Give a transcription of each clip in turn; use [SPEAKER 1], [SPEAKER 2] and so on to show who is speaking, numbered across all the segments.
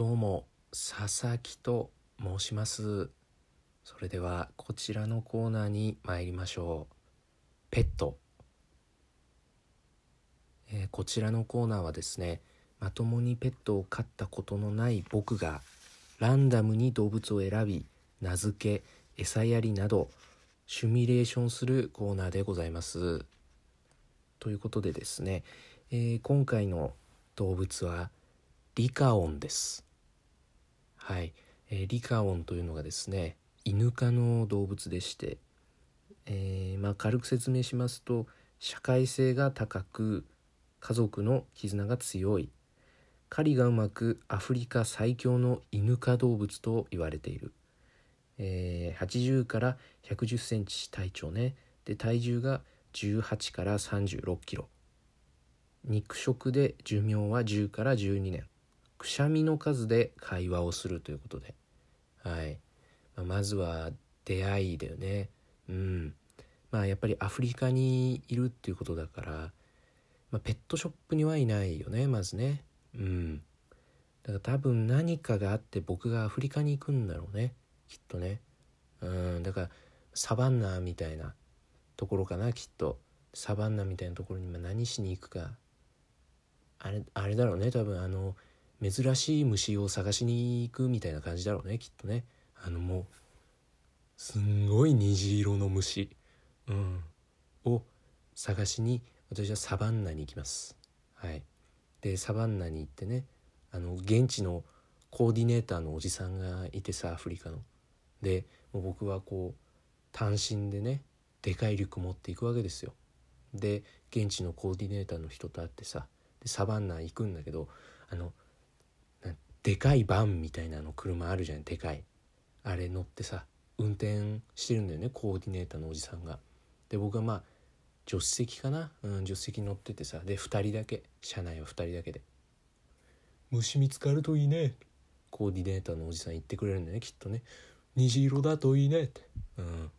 [SPEAKER 1] どうも佐々木と申します。それではこちらのコーナーに参りましょう。ペット、えーこちらのコーナーはですねまともにペットを飼ったことのない僕がランダムに動物を選び名付け餌やりなどシミュレーションするコーナーでございます。ということでですね、えー今回の動物はリカオンです。はい、えーリカオンというのがですねイヌ科の動物でして、えーまあ、軽く説明しますと社会性が高く家族の絆が強い。狩りがうまくアフリカ最強のイヌ科動物と言われている、えー80から110センチ体長ね。で体重が18から36キロ。肉食で寿命は10から12年。くしゃみの数で会話をするということで。はい、まあまずは出会いだよね。うん。まあやっぱりアフリカにいるっていうことだから、まあ、ペットショップにはいないよねまずね。うん。だから多分何かがあって僕がアフリカに行くんだろうね。きっとね。うん。だからサバンナみたいなところかなきっと。サバンナみたいなところに今何しに行くか。あれあれだろうね多分あの珍しい虫を探しに行くみたいな感じだろうねきっとね。あのもうすんごい虹色の虫、うん、を探しに私はサバンナに行きます。はい。でサバンナに行ってねあの現地のコーディネーターのおじさんがいてさアフリカの。でもう僕はこう単身でねでかいリュック持っていくわけですよ。で現地のコーディネーターの人と会ってさでサバンナ行くんだけどあのでかいバンみたいなの車あるじゃん。でかい。あれ乗ってさ運転してるんだよねコーディネーターのおじさんが。で僕はまあ助手席かな、うん、助手席乗っててさで2人だけ。車内は2人だけで。虫見つかるといいね。コーディネーターのおじさん言ってくれるんだよねきっとね。虹色だといいねって。うん。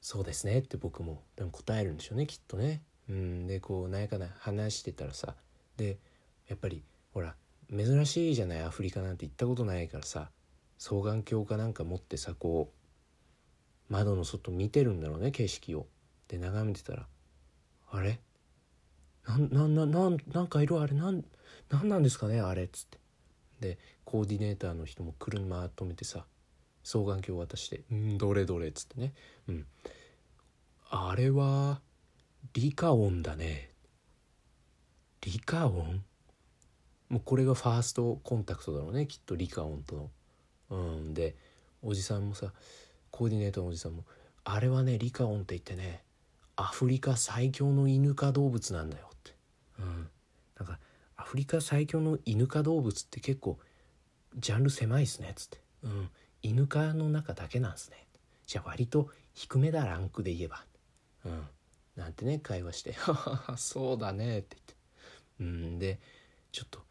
[SPEAKER 1] そうですねって僕も。でも答えるんでしょうねきっとね。うん。でこう何やかな話してたらさ。でやっぱりほら珍しいじゃないアフリカなんて行ったことないからさ双眼鏡かなんか持ってさこう窓の外見てるんだろうね景色を。で眺めてたら「あれ？なんなんなんなんなんかいるあれなんなんなんですかねあれ」っつって。でコーディネーターの人も車止めてさ双眼鏡渡して「うんどれどれ」っつってね「うん。あれはリカオンだね」リカオン？もうこれがファーストコンタクトだろうねきっとリカオンとの。うんでおじさんもさコーディネーターのおじさんも「あれはねリカオンって言ってねアフリカ最強の犬科動物なんだよ」って。うん、なんかアフリカ最強の犬科動物って結構ジャンル狭いっすねっつって、うん、犬科の中だけなんすねじゃあ割と低めだランクで言えば、うん、なんてね会話して「そうだね」って言ってうんでちょっと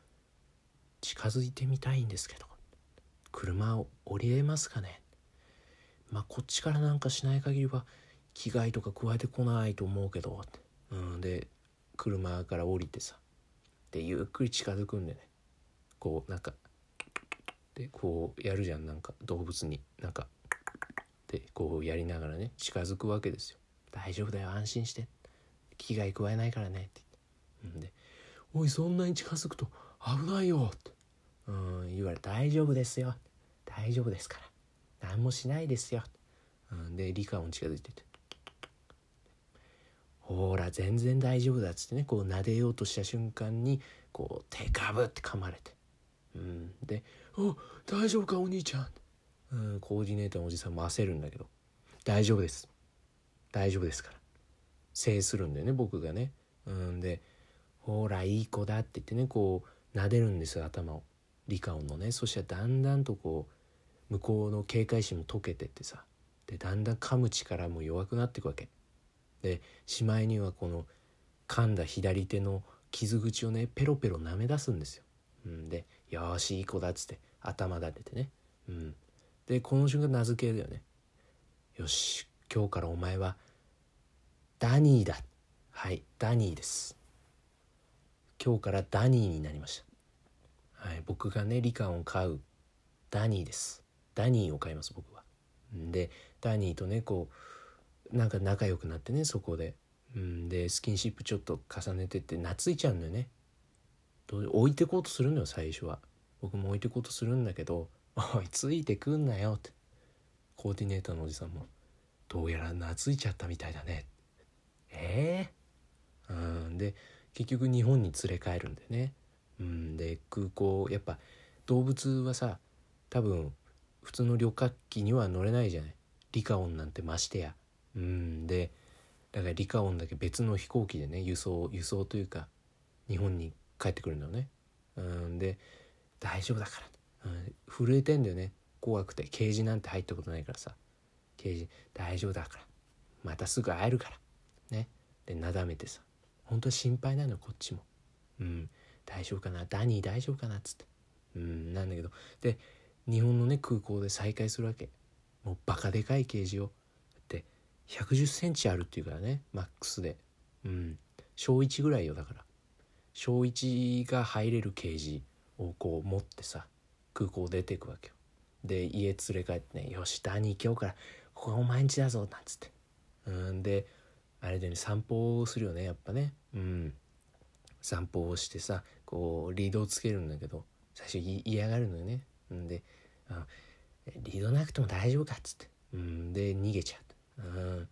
[SPEAKER 1] 近づいてみたいんですけど。車を降りれますかね？まあこっちからなんかしない限りは危害とか加えてこないと思うけど、うん、で車から降りてさ。でゆっくり近づくんでね。こうなんかでこうやるじゃん。なんか動物に。なんかでこうやりながらね近づくわけですよ。大丈夫だよ安心して。危害加えないからね。って言って、うん、で「おいそんなに近づくと危ないよ」って、うん、言われ大丈夫ですよ。大丈夫ですから。何もしないですよ、うん、でリカオン近づいてて。ほら全然大丈夫だっつってねこう撫でようとした瞬間にこう手かぶって噛まれて、うん、で「お大丈夫かお兄ちゃん」うん、コーディネーターのおじさんも焦るんだけど「大丈夫です。大丈夫ですから」制するんだよね僕がね。うん、で「ほらいい子だ」って言ってねこう撫でるんですよ頭を。リカオンのねそしたらだんだんとこう向こうの警戒心も解けてってさでだんだん噛む力も弱くなっていくわけ。でしまいにはこの噛んだ左手の傷口をねペロペロ舐め出すんですよ。うん、で「よしいい子だ」っつって頭立ててね。うん、でこの瞬間名付けるよね。よし今日からお前はダニーだ。はいダニーです。今日からダニーになりました。はい、僕がねリカンを飼うダニーです。ダニーを飼います僕は。でダニーとねこうなんか仲良くなってねそこで。うんでスキンシップちょっと重ねてって懐いちゃうんだよね。置いてこうとするのよ最初は。僕も置いてこうとするんだけど「おいついてくんなよ」って。コーディネーターのおじさんも「どうやら懐いちゃったみたいだね」ええー、うんで結局日本に連れ帰るんだよね。うんで空港やっぱ動物はさ多分普通の旅客機には乗れないじゃない。リカオンなんてましてや。うんでだからリカオンだけ別の飛行機でね輸送輸送というか日本に帰ってくるんだよね。うんで大丈夫だから、うん、震えてんだよね。怖くて。ケージなんて入ったことないからさ。ケージ大丈夫だから。またすぐ会えるから。ね。でなだめてさ。本当は心配なのこっちも。うん。大丈夫かな？ダニー大丈夫かな？っつって。うんなんだけど。で日本のね空港で再会するわけ。もうバカでかいケージを。って1 1 0センチあるっていうからねマックスで。うん。小1ぐらいよだから。小1が入れるケージをこう持ってさ空港出てくわけよ。で家連れ帰ってね「よしダニー今日からここがお前んちだぞ」なんつって。うんであれでね散歩をするよねやっぱね。うん。散歩をしてさこうリードをつけるんだけど最初嫌がるのよね。んであリードなくても大丈夫かっつって。んで逃げちゃう。うん。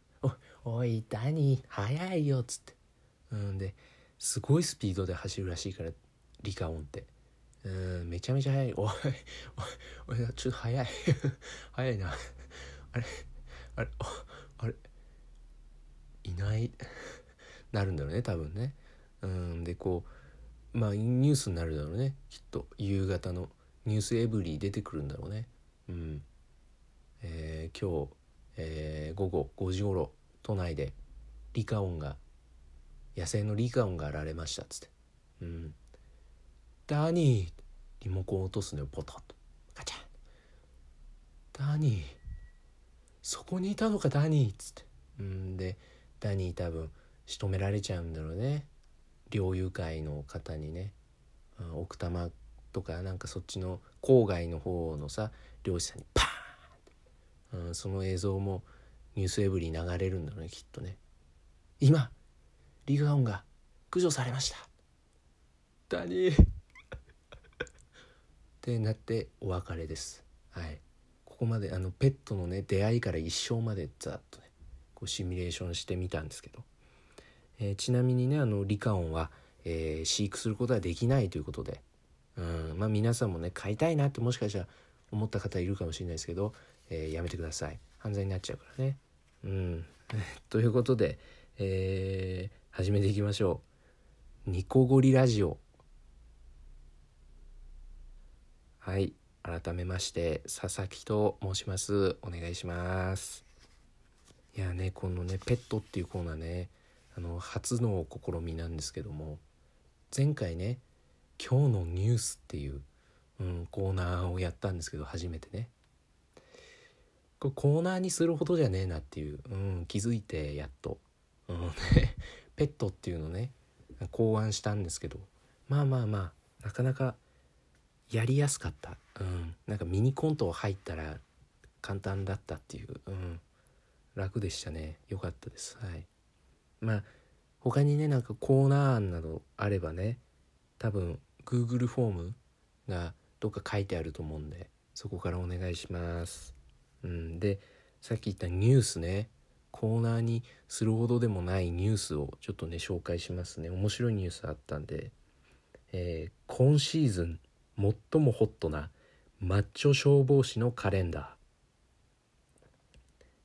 [SPEAKER 1] おおいダニー早いよっつって。うんですごいスピードで走るらしいからリカオンって。うんめちゃめちゃ速い。おい おいちょっと速い。速いな。あれあれあれいない。なるんだろうね多分ね。うんでこうまあニュースになるだろうね。きっと。夕方の「ニュースエブリー」出てくるんだろうね。うん。えー、今日、えー、午後5時頃都内でリカオンが野生のリカオンが現れましたっつって。うん。ダニーリモコン落とすのよポトッと。ガチャン。ダニーそこにいたのかダニーっつって。うん。でダニー多分仕留められちゃうんだろうね。猟友会の方にね奥多摩とかなんかそっちの郊外の方のさ漁師さんにパーン、うん、その映像も「ニュースエブリー」流れるんだろうねきっとね。今リガオンが駆除されました。ダニー。ってなってお別れです。はい。ここまであのペットのね出会いから一生までざっとねこうシミュレーションしてみたんですけど。えー、ちなみにねあのリカオンは、えー、飼育することはできないということでうんまあ皆さんもね飼いたいなってもしかしたら思った方いるかもしれないですけど、えー、やめてください。犯罪になっちゃうからね。うん。ということで、えー、始めていきましょう。ニコゴリラジオ。はい。改めまして佐々木と申します。お願いします。いやねこのねペットっていうコーナーねあの初の試みなんですけども前回ね「今日のニュース」っていう、うん、コーナーをやったんですけど初めてね。これコーナーにするほどじゃねえなっていう、うん、気づいてやっと、うん、ペットっていうのね考案したんですけどまあまあまあなかなかやりやすかった、うん、なんかミニコント入ったら簡単だったっていう、うん、楽でしたね。よかったです。はい。まあ他にねなんかコーナー案などあればね多分 Google フォームがどっか書いてあると思うんでそこからお願いします。うん、でさっき言ったニュースね。コーナーにするほどでもないニュースをちょっとね紹介しますね。面白いニュースあったんで、えー、今シーズン最もホットなマッチョ消防士のカレンダ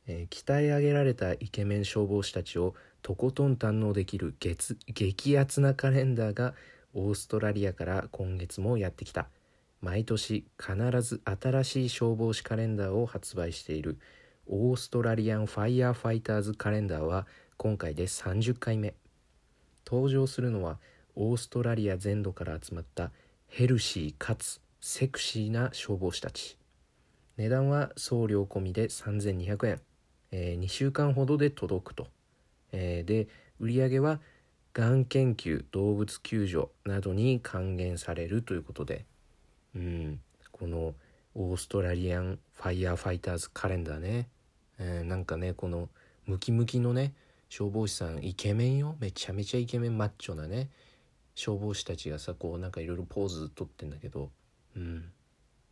[SPEAKER 1] ー、えー、鍛え上げられたイケメン消防士たちをとことん堪能できる激アツなカレンダーがオーストラリアから今月もやってきた。毎年必ず新しい消防士カレンダーを発売している。オーストラリアンファイヤーファイターズカレンダーは今回で30回目。登場するのはオーストラリア全土から集まったヘルシーかつセクシーな消防士たち。値段は送料込みで3200円、えー、2週間ほどで届くと。えー、で売上はがん研究動物救助などに還元されるということで、うんこのオーストラリアンファイヤーファイターズカレンダーね、えー、なんかねこのムキムキのね消防士さんイケメンよ。めちゃめちゃイケメンマッチョなね消防士たちがさこうなんかいろいろポーズとってんだけどうん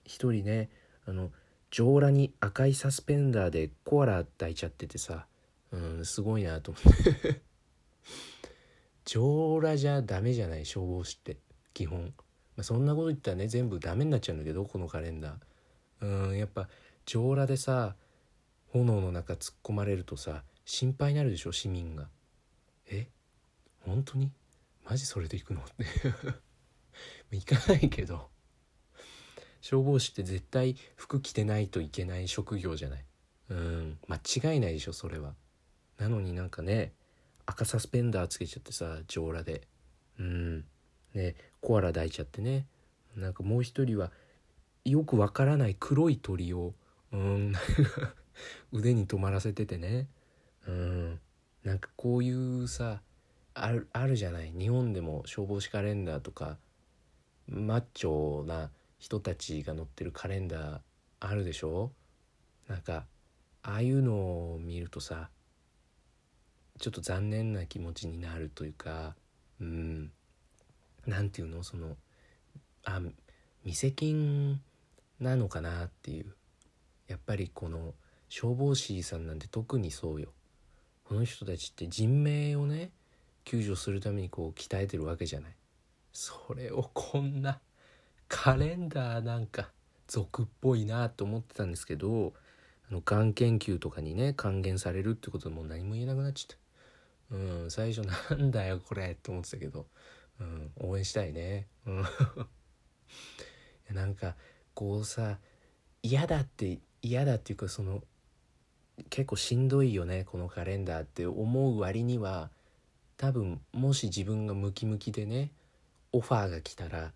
[SPEAKER 1] 一人ねあの上裸に赤いサスペンダーでコアラ抱いちゃっててさうんすごいなと思って。上裸じゃダメじゃない消防士って。基本、まあ、そんなこと言ったらね全部ダメになっちゃうんだけどこのカレンダー。うんやっぱ上裸でさ炎の中突っ込まれるとさ心配になるでしょ市民が。え？本当に？マジそれで行くの？って。行かないけど。消防士って絶対服着てないといけない職業じゃない。うん間違いないでしょそれは。なのになんかね赤サスペンダーつけちゃってさ上裸で。うん。ねコアラ抱いちゃってね。なんかもう一人はよくわからない黒い鳥をうん。腕に止まらせててね。うん。なんかこういうさあるあるじゃない？日本でも消防士カレンダーとかマッチョな人たちが載ってるカレンダーあるでしょ？なんかああいうのを見るとさちょっと残念な気持ちになるというかうん。なんていうの？そのあ見せ金なのかなっていう。やっぱりこの消防士さんなんて特にそうよ。この人たちって人命をね救助するためにこう鍛えてるわけじゃない。それをこんなカレンダーなんか俗っぽいなと思ってたんですけどあのがん研究とかにね還元されるってことでもう何も言えなくなっちゃった。うん最初なんだよこれって思ってたけど、うん、応援したいね。うん。なんかこうさ嫌だって嫌だっていうかその結構しんどいよねこのカレンダーって思う割には多分もし自分がムキムキでねオファーが来たら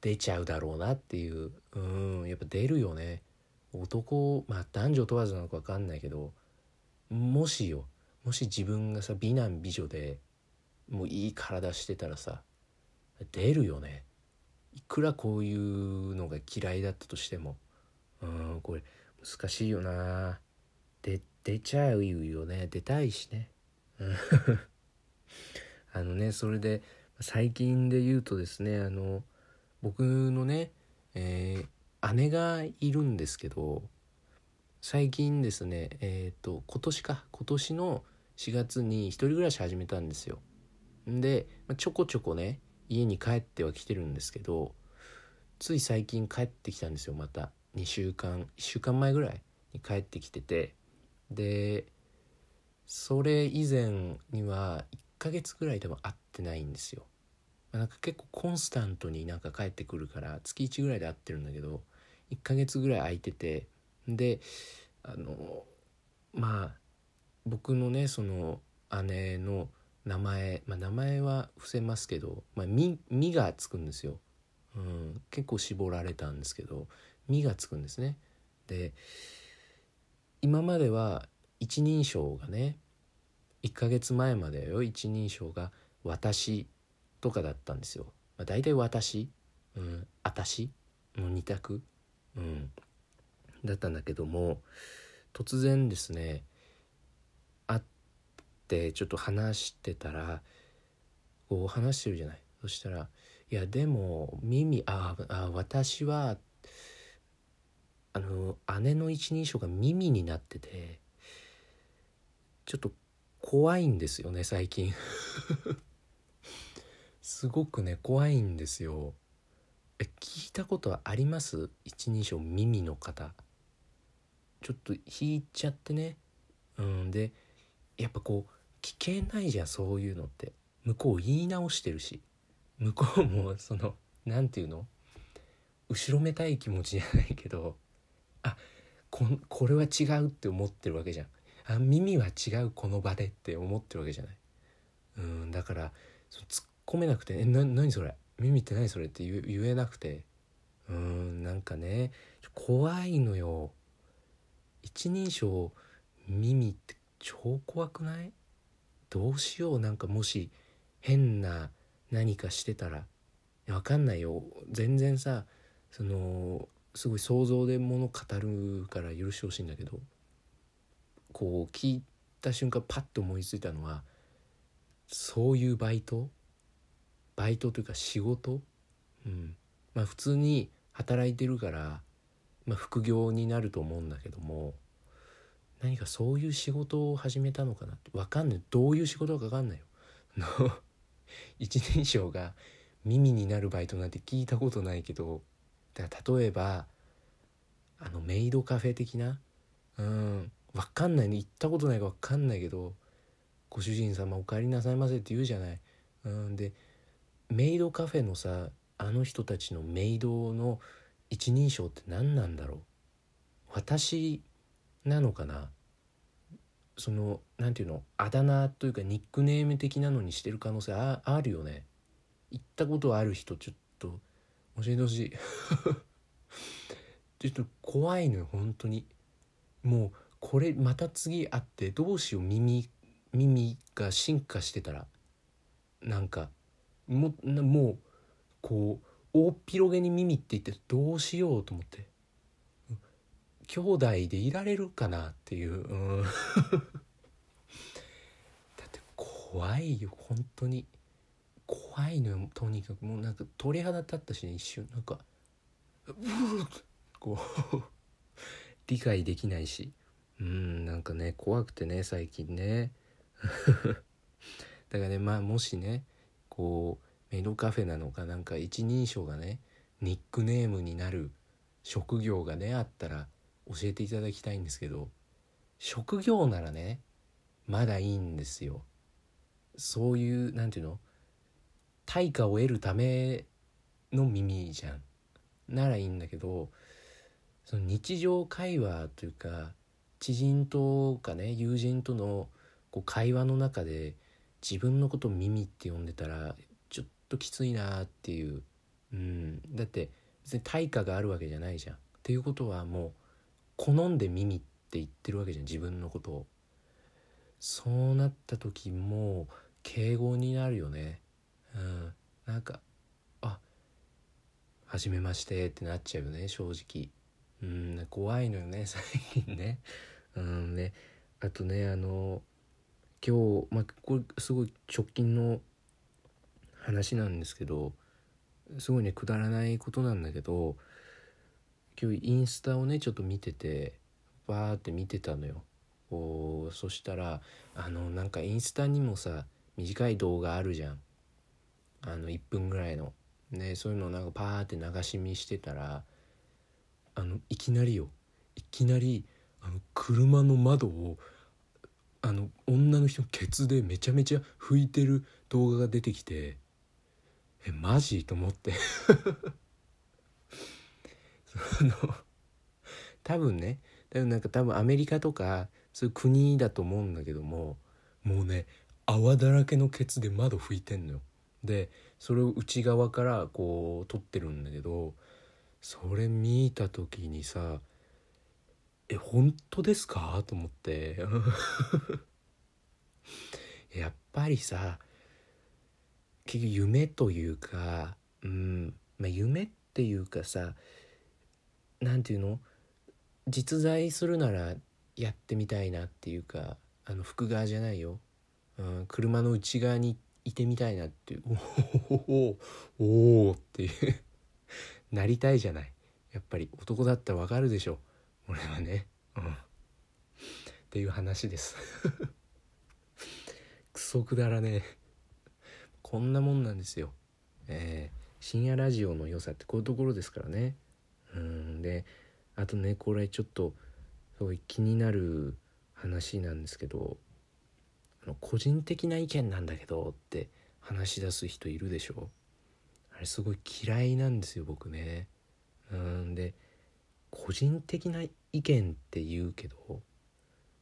[SPEAKER 1] 出ちゃうだろうなっていう。うんやっぱ出るよね。男まあ男女問わずなのか分かんないけどもしよもし自分がさ美男美女でもういい体してたらさ出るよね。いくらこういうのが嫌いだったとしてもうんこれ難しいよな。で出ちゃうよね。出たいしね。あのねそれで最近で言うとですねあの僕のね、えー、姉がいるんですけど最近ですねえっ、ー、と今年か。今年の4月に一人暮らし始めたんですよ。で、まあ、ちょこちょこね家に帰っては来てるんですけどつい最近帰ってきたんですよまた2週間1週間前ぐらいに帰ってきててでそれ以前には1ヶ月ぐらいでも会ってないんですよ。まあなんか結構コンスタントになんか帰ってくるから月1ぐらいで会ってるんだけど1ヶ月ぐらい空いててであのまあ僕のねその姉の名前、まあ、名前は伏せますけど「まあ、み」みがつくんですよ、うん、結構絞られたんですけど「み」がつくんですね。で今までは一人称がね1ヶ月前までよ一人称が「私」とかだったんですよ。まあ、大体私、うん、私の2択、うん、だったんだけども突然ですねってちょっと話してたらこう話してるじゃない？そしたら「いやでも耳ああ私はあの姉の一人称が耳になっててちょっと怖いんですよね最近。すごくね怖いんですよ。え聞いたことはあります？一人称耳の方。ちょっと引いちゃってね。うんでやっぱこう聞けないじゃんそういうのって。向こう言い直してるし。向こうもその何て言うの？後ろめたい気持ちじゃないけどあここれは違うって思ってるわけじゃん。あ耳は違うこの場でって思ってるわけじゃない。うんだからそ突っ込めなくて「えな何それ？耳って何それ?」って言えなくて。うんなんかね怖いのよ。一人称耳って超怖くない？どうしようなんかもし変な何かしてたら。わかんないよ。全然さそのすごい想像で物語るから許してほしいんだけど。こう聞いた瞬間パッと思いついたのはそういうバイト？バイトというか仕事、うん、まあ普通に働いてるから、まあ、副業になると思うんだけども。何かそういう仕事を始めたのかなって分かんない。どういう仕事か分かんないよ。の一人称が耳になるバイトなんて聞いたことないけどだから例えばあのメイドカフェ的な？うん。分かんないね。行ったことないか分かんないけど「ご主人様お帰りなさいませ」って言うじゃない。うん。でメイドカフェのさあの人たちのメイドの一人称って何なんだろう。私なのかな。その何て言うのあだ名というかニックネーム的なのにしてる可能性ああるよね。行ったことある人ちょっと教えてほしい。ちょっと怖いのよ本当に。もうこれまた次会ってどうしよう耳耳が進化してたら。なんかももうこう大っ広げに耳って言ってどうしようと思って。兄弟でいられるかなっていう、うん、だって怖いよ本当に。怖いのよとにかく。もうなんか鳥肌立ったしね一瞬。なんかうこう 理解できないし。うんなんかね怖くてね最近ね。だからねまあもしねこうメイドカフェなのかなんか一人称がねニックネームになる職業がねあったら教えていただきたいんですけど職業ならねまだいいんですよ。そういう何て言うの？対価を得るための耳じゃん。ならいいんだけどその日常会話というか知人とかね友人とのこう会話の中で自分のことを耳って呼んでたらちょっときついなっていう。うん。だって別に対価があるわけじゃないじゃん。っていうことはもう好んで耳って言ってるわけじゃん自分のことを。そうなった時も敬語になるよね。うん、なんか「あ初めまして」ってなっちゃうよね正直。うん怖いのよね 最近ね。うんねあとねあの今日、まあ、これすごい直近の話なんですけどすごいねくだらないことなんだけど今日インスタをねちょっと見ててバーって見てたのよ。おそしたらあのなんかインスタにもさ短い動画あるじゃん。あの1分ぐらいの。ねそういうのをなんかパーって流し見してたらあのいきなりよ。いきなりあの車の窓をあの女の人のケツでめちゃめちゃ拭いてる動画が出てきてえマジ？と思って。多分ね多分なんか多分アメリカとかそういう国だと思うんだけどももうね泡だらけのケツで窓拭いてんのよ。でそれを内側からこう撮ってるんだけどそれ見た時にさ「え本当ですか?」と思って やっぱりさ結局夢というかうんまあ夢っていうかさ何て言うの？実在するならやってみたいなっていうかあの服側じゃないよ、うん、車の内側にいてみたいなっていう。おおおおっていう。なりたいじゃない。やっぱり。男だったらわかるでしょ。俺はね。うん。っていう話です。クソくだらねこんなもんなんですよ。えー、深夜ラジオの良さってこういうところですからね。うんであとねこれちょっとすごい気になる話なんですけどあの個人的な意見なんだけどって話し出す人いるでしょ？あれすごい嫌いなんですよ僕ね。うんで個人的な意見って言うけど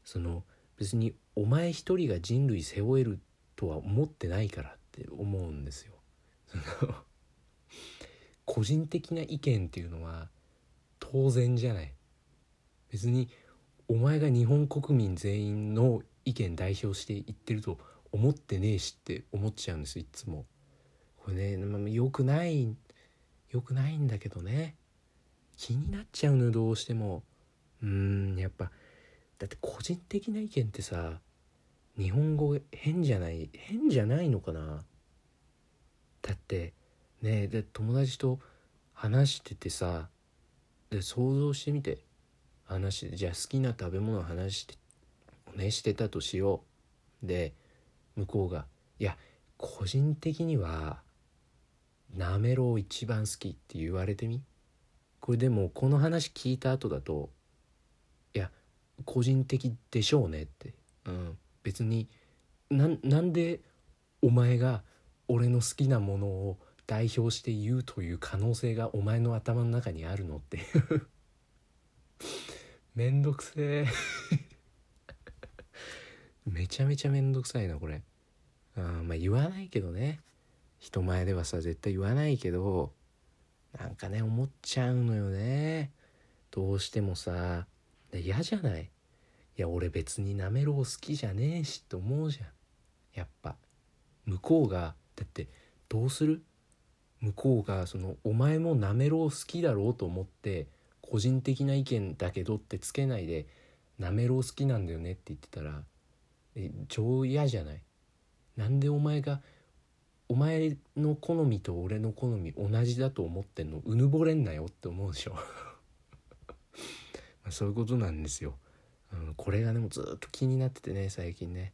[SPEAKER 1] その別にお前一人が人類背負えるとは思ってないからって思うんですよ。個人的な意見っていうのは当然じゃない。別にお前が日本国民全員の意見代表して言ってると思ってねえしって思っちゃうんですいつも。これね、まあ、よくないよくないんだけどね。気になっちゃうのどうしても。うーんやっぱだって個人的な意見ってさ日本語変じゃない変じゃないのかな。だってねで友達と話しててさで想像してみて。話じゃあ好きな食べ物の話してねしてたとしよう。で向こうが「いや個人的にはなめろう一番好き」って言われてみ？これでもこの話聞いた後だといや個人的でしょうねって、うん、別にななんでお前が俺の好きなものを代表して言うという可能性がお前の頭の中にあるのっていう。めんどくせえ。めちゃめちゃめんどくさいなこれ。あまあ言わないけどね。人前ではさ絶対言わないけどなんかね思っちゃうのよね。どうしてもさ嫌じゃない？いや俺別になめろう好きじゃねえしって思うじゃん。やっぱ。向こうがだってどうする？向こうがその「お前もなめろう好きだろう?」と思って個人的な意見だけどってつけないで「なめろう好きなんだよね」って言ってたらえ超嫌じゃない？なんでお前がお前の好みと俺の好み同じだと思ってんの？うぬぼれんなよって思うでしょ？まあそういうことなんですよ、うん、これがねもうずっと気になっててね最近ね、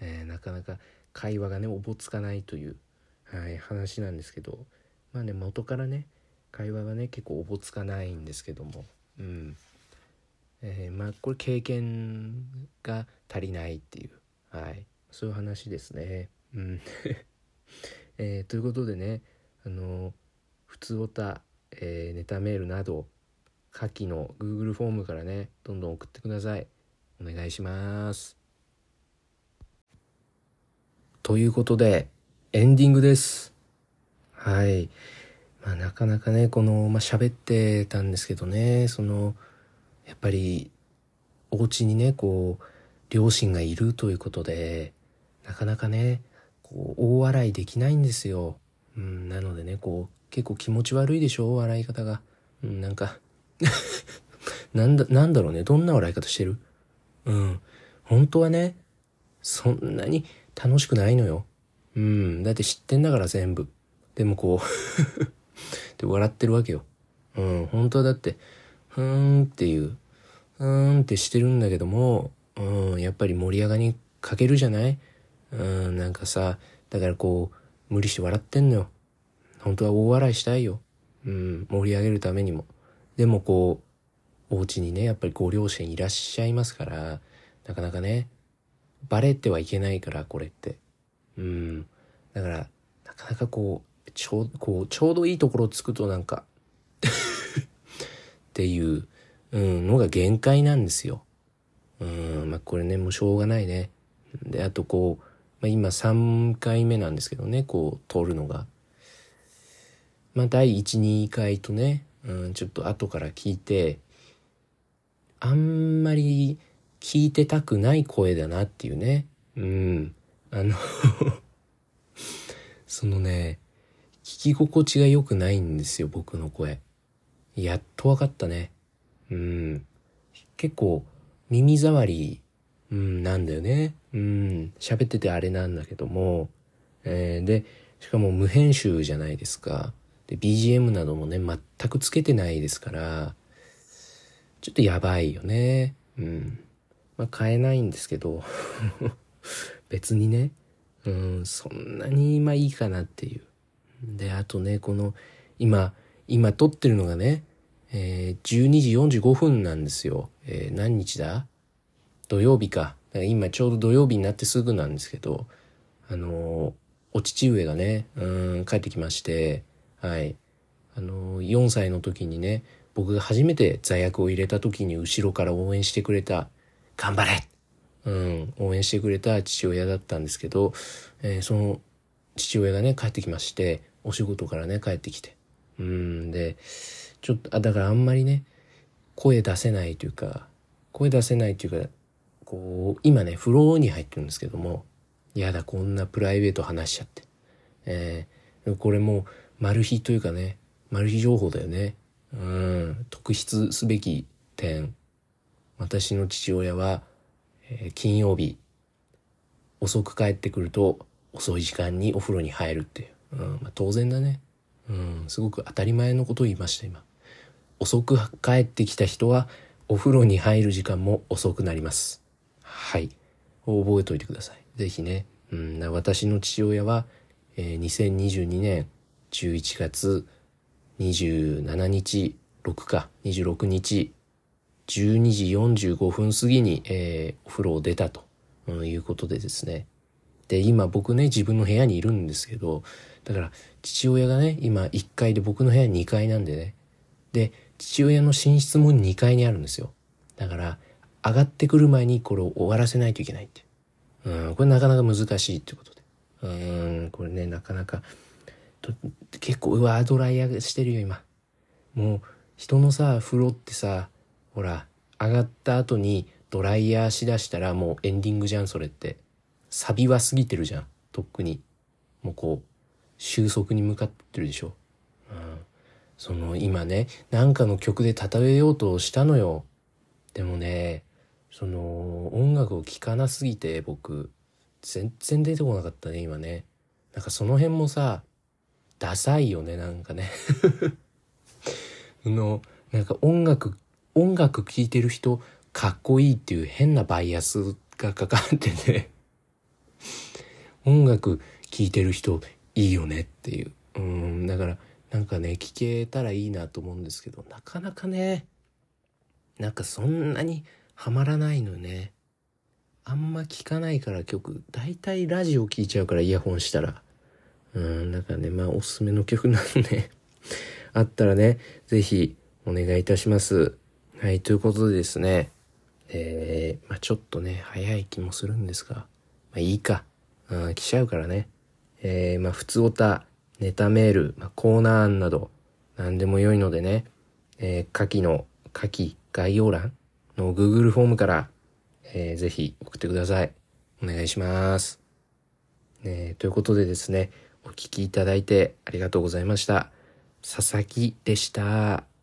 [SPEAKER 1] えーなかなか会話がねおぼつかないという、はい、話なんですけど。まあね元からね会話がね結構おぼつかないんですけども。うん。えーまあこれ経験が足りないっていう。はい。そういう話ですね。うん。えーということでねあの普通おた、えーネタメールなど下記の Google フォームからねどんどん送ってください。お願いします。ということでエンディングです。はい。まあなかなかねこのまあ喋ってたんですけどねそのやっぱりお家にねこう両親がいるということでなかなかねこう大笑いできないんですよ、うん、なのでねこう結構気持ち悪いでしょ笑い方が、うん、なんか なんだなんだろうねどんな笑い方してる？うん本当はねそんなに楽しくないのよ。うんだって知ってんだから全部。でもこう で笑ってるわけようん本当はだってふーんっていううーんってしてるんだけども、うん、やっぱり盛り上がりに欠けるじゃない？うん、なんかさ、だからこう、無理して笑ってんのよ。本当は大笑いしたいよ。うん、盛り上げるためにも。でもこう、お家にね、やっぱりご両親いらっしゃいますから、なかなかね、バレてはいけないから、これって。うん。だから、なかなかこう、ちょう、こう、ちょうどいいところをつくとなんか、っていう、うん、のが限界なんですよ。うん、まあこれね、もうしょうがないね。で、あとこう、まあ、今3回目なんですけどね、こう、撮るのが。まあ第1、2回とね、うん、ちょっと後から聞いて、あんまり聞いてたくない声だなっていうね。うん。あの そのね、聞き心地が良くないんですよ、僕の声。やっとわかったね。うん。結構、耳障り、うん、なんだよね。うん。喋っててあれなんだけども、えーで、しかも無編集じゃないですか。で、BGM などもね、全くつけてないですから、ちょっとやばいよね。うん。まあ、買えないんですけど、別にね、うん、そんなに今いいかなっていう。で、あとね、この、今、今撮ってるのがね、えー12時45分なんですよ。えー何日だ？土曜日か。か今ちょうど土曜日になってすぐなんですけど、あのーお父上がね、うん、帰ってきまして、はい。あのー4歳の時にね、僕が初めて座薬を入れた時に後ろから応援してくれた、頑張れうん、応援してくれた父親だったんですけど、えーその父親がね、帰ってきまして、お仕事からね、帰ってきて。うん、で、ちょっと、あ、だからあんまりね、声出せないというか、声出せないというか、こう、今ね、フローに入ってるんですけども、やだ、こんなプライベート話しちゃって。えーこれもう、マル秘というかね、マル秘情報だよね。うん特筆すべき点私の父親は、えー、金曜日遅く帰ってくると遅い時間にお風呂に入るっていう、うんまあ、当然だね、うん、すごく当たり前のことを言いました今。遅く帰ってきた人はお風呂に入る時間も遅くなります。はい。覚えておいてください。是非ね、うん、私の父親は、えー、2022年11月27日6か26日12時45分過ぎに、えー、お風呂を出たと、いうことでですね。で今僕ね自分の部屋にいるんですけどだから父親がね今1階で僕の部屋2階なんでね。で父親の寝室も2階にあるんですよ。だから上がってくる前にこれを終わらせないといけないってう。んこれなかなか難しいってことで。うんこれねなかなか結構うわドライヤーしてるよ今。もう人のさ風呂ってさほら上がった後にドライヤーしだしたらもうエンディングじゃんそれって。サビは過ぎてるじゃんとっくに。もうこう収束に向かってるでしょ、うん、その今ねなんかの曲で例えようとしたのよ。でもねその音楽を聴かなすぎて僕全然出てこなかったね今ね。なんかその辺もさダサいよねなんかね。のなんか音楽音楽聴いてる人かっこいいっていう変なバイアスがかかってて。音楽聴いてる人いいよねっていううんだからなんかね聴けたらいいなと思うんですけどなかなかねなんかそんなにハマらないのねあんま聞かないから曲大体ラジオ聴いちゃうからイヤホンしたらうんだからねまあおすすめの曲なんであったらね是非お願いいたしますはい、ということでですね、えー、まあちょっとね、早い気もするんですが、まあいいか。うん、来ちゃうからね。えー、まあ普通おた、ネタメール、まあ、コーナー案など、何でも良いのでね、えー、下記の、下記概要欄の Google フォームから、えー、ぜひ送ってください。お願いします。えー、ということでですね、お聞きいただいてありがとうございました。佐々木でした。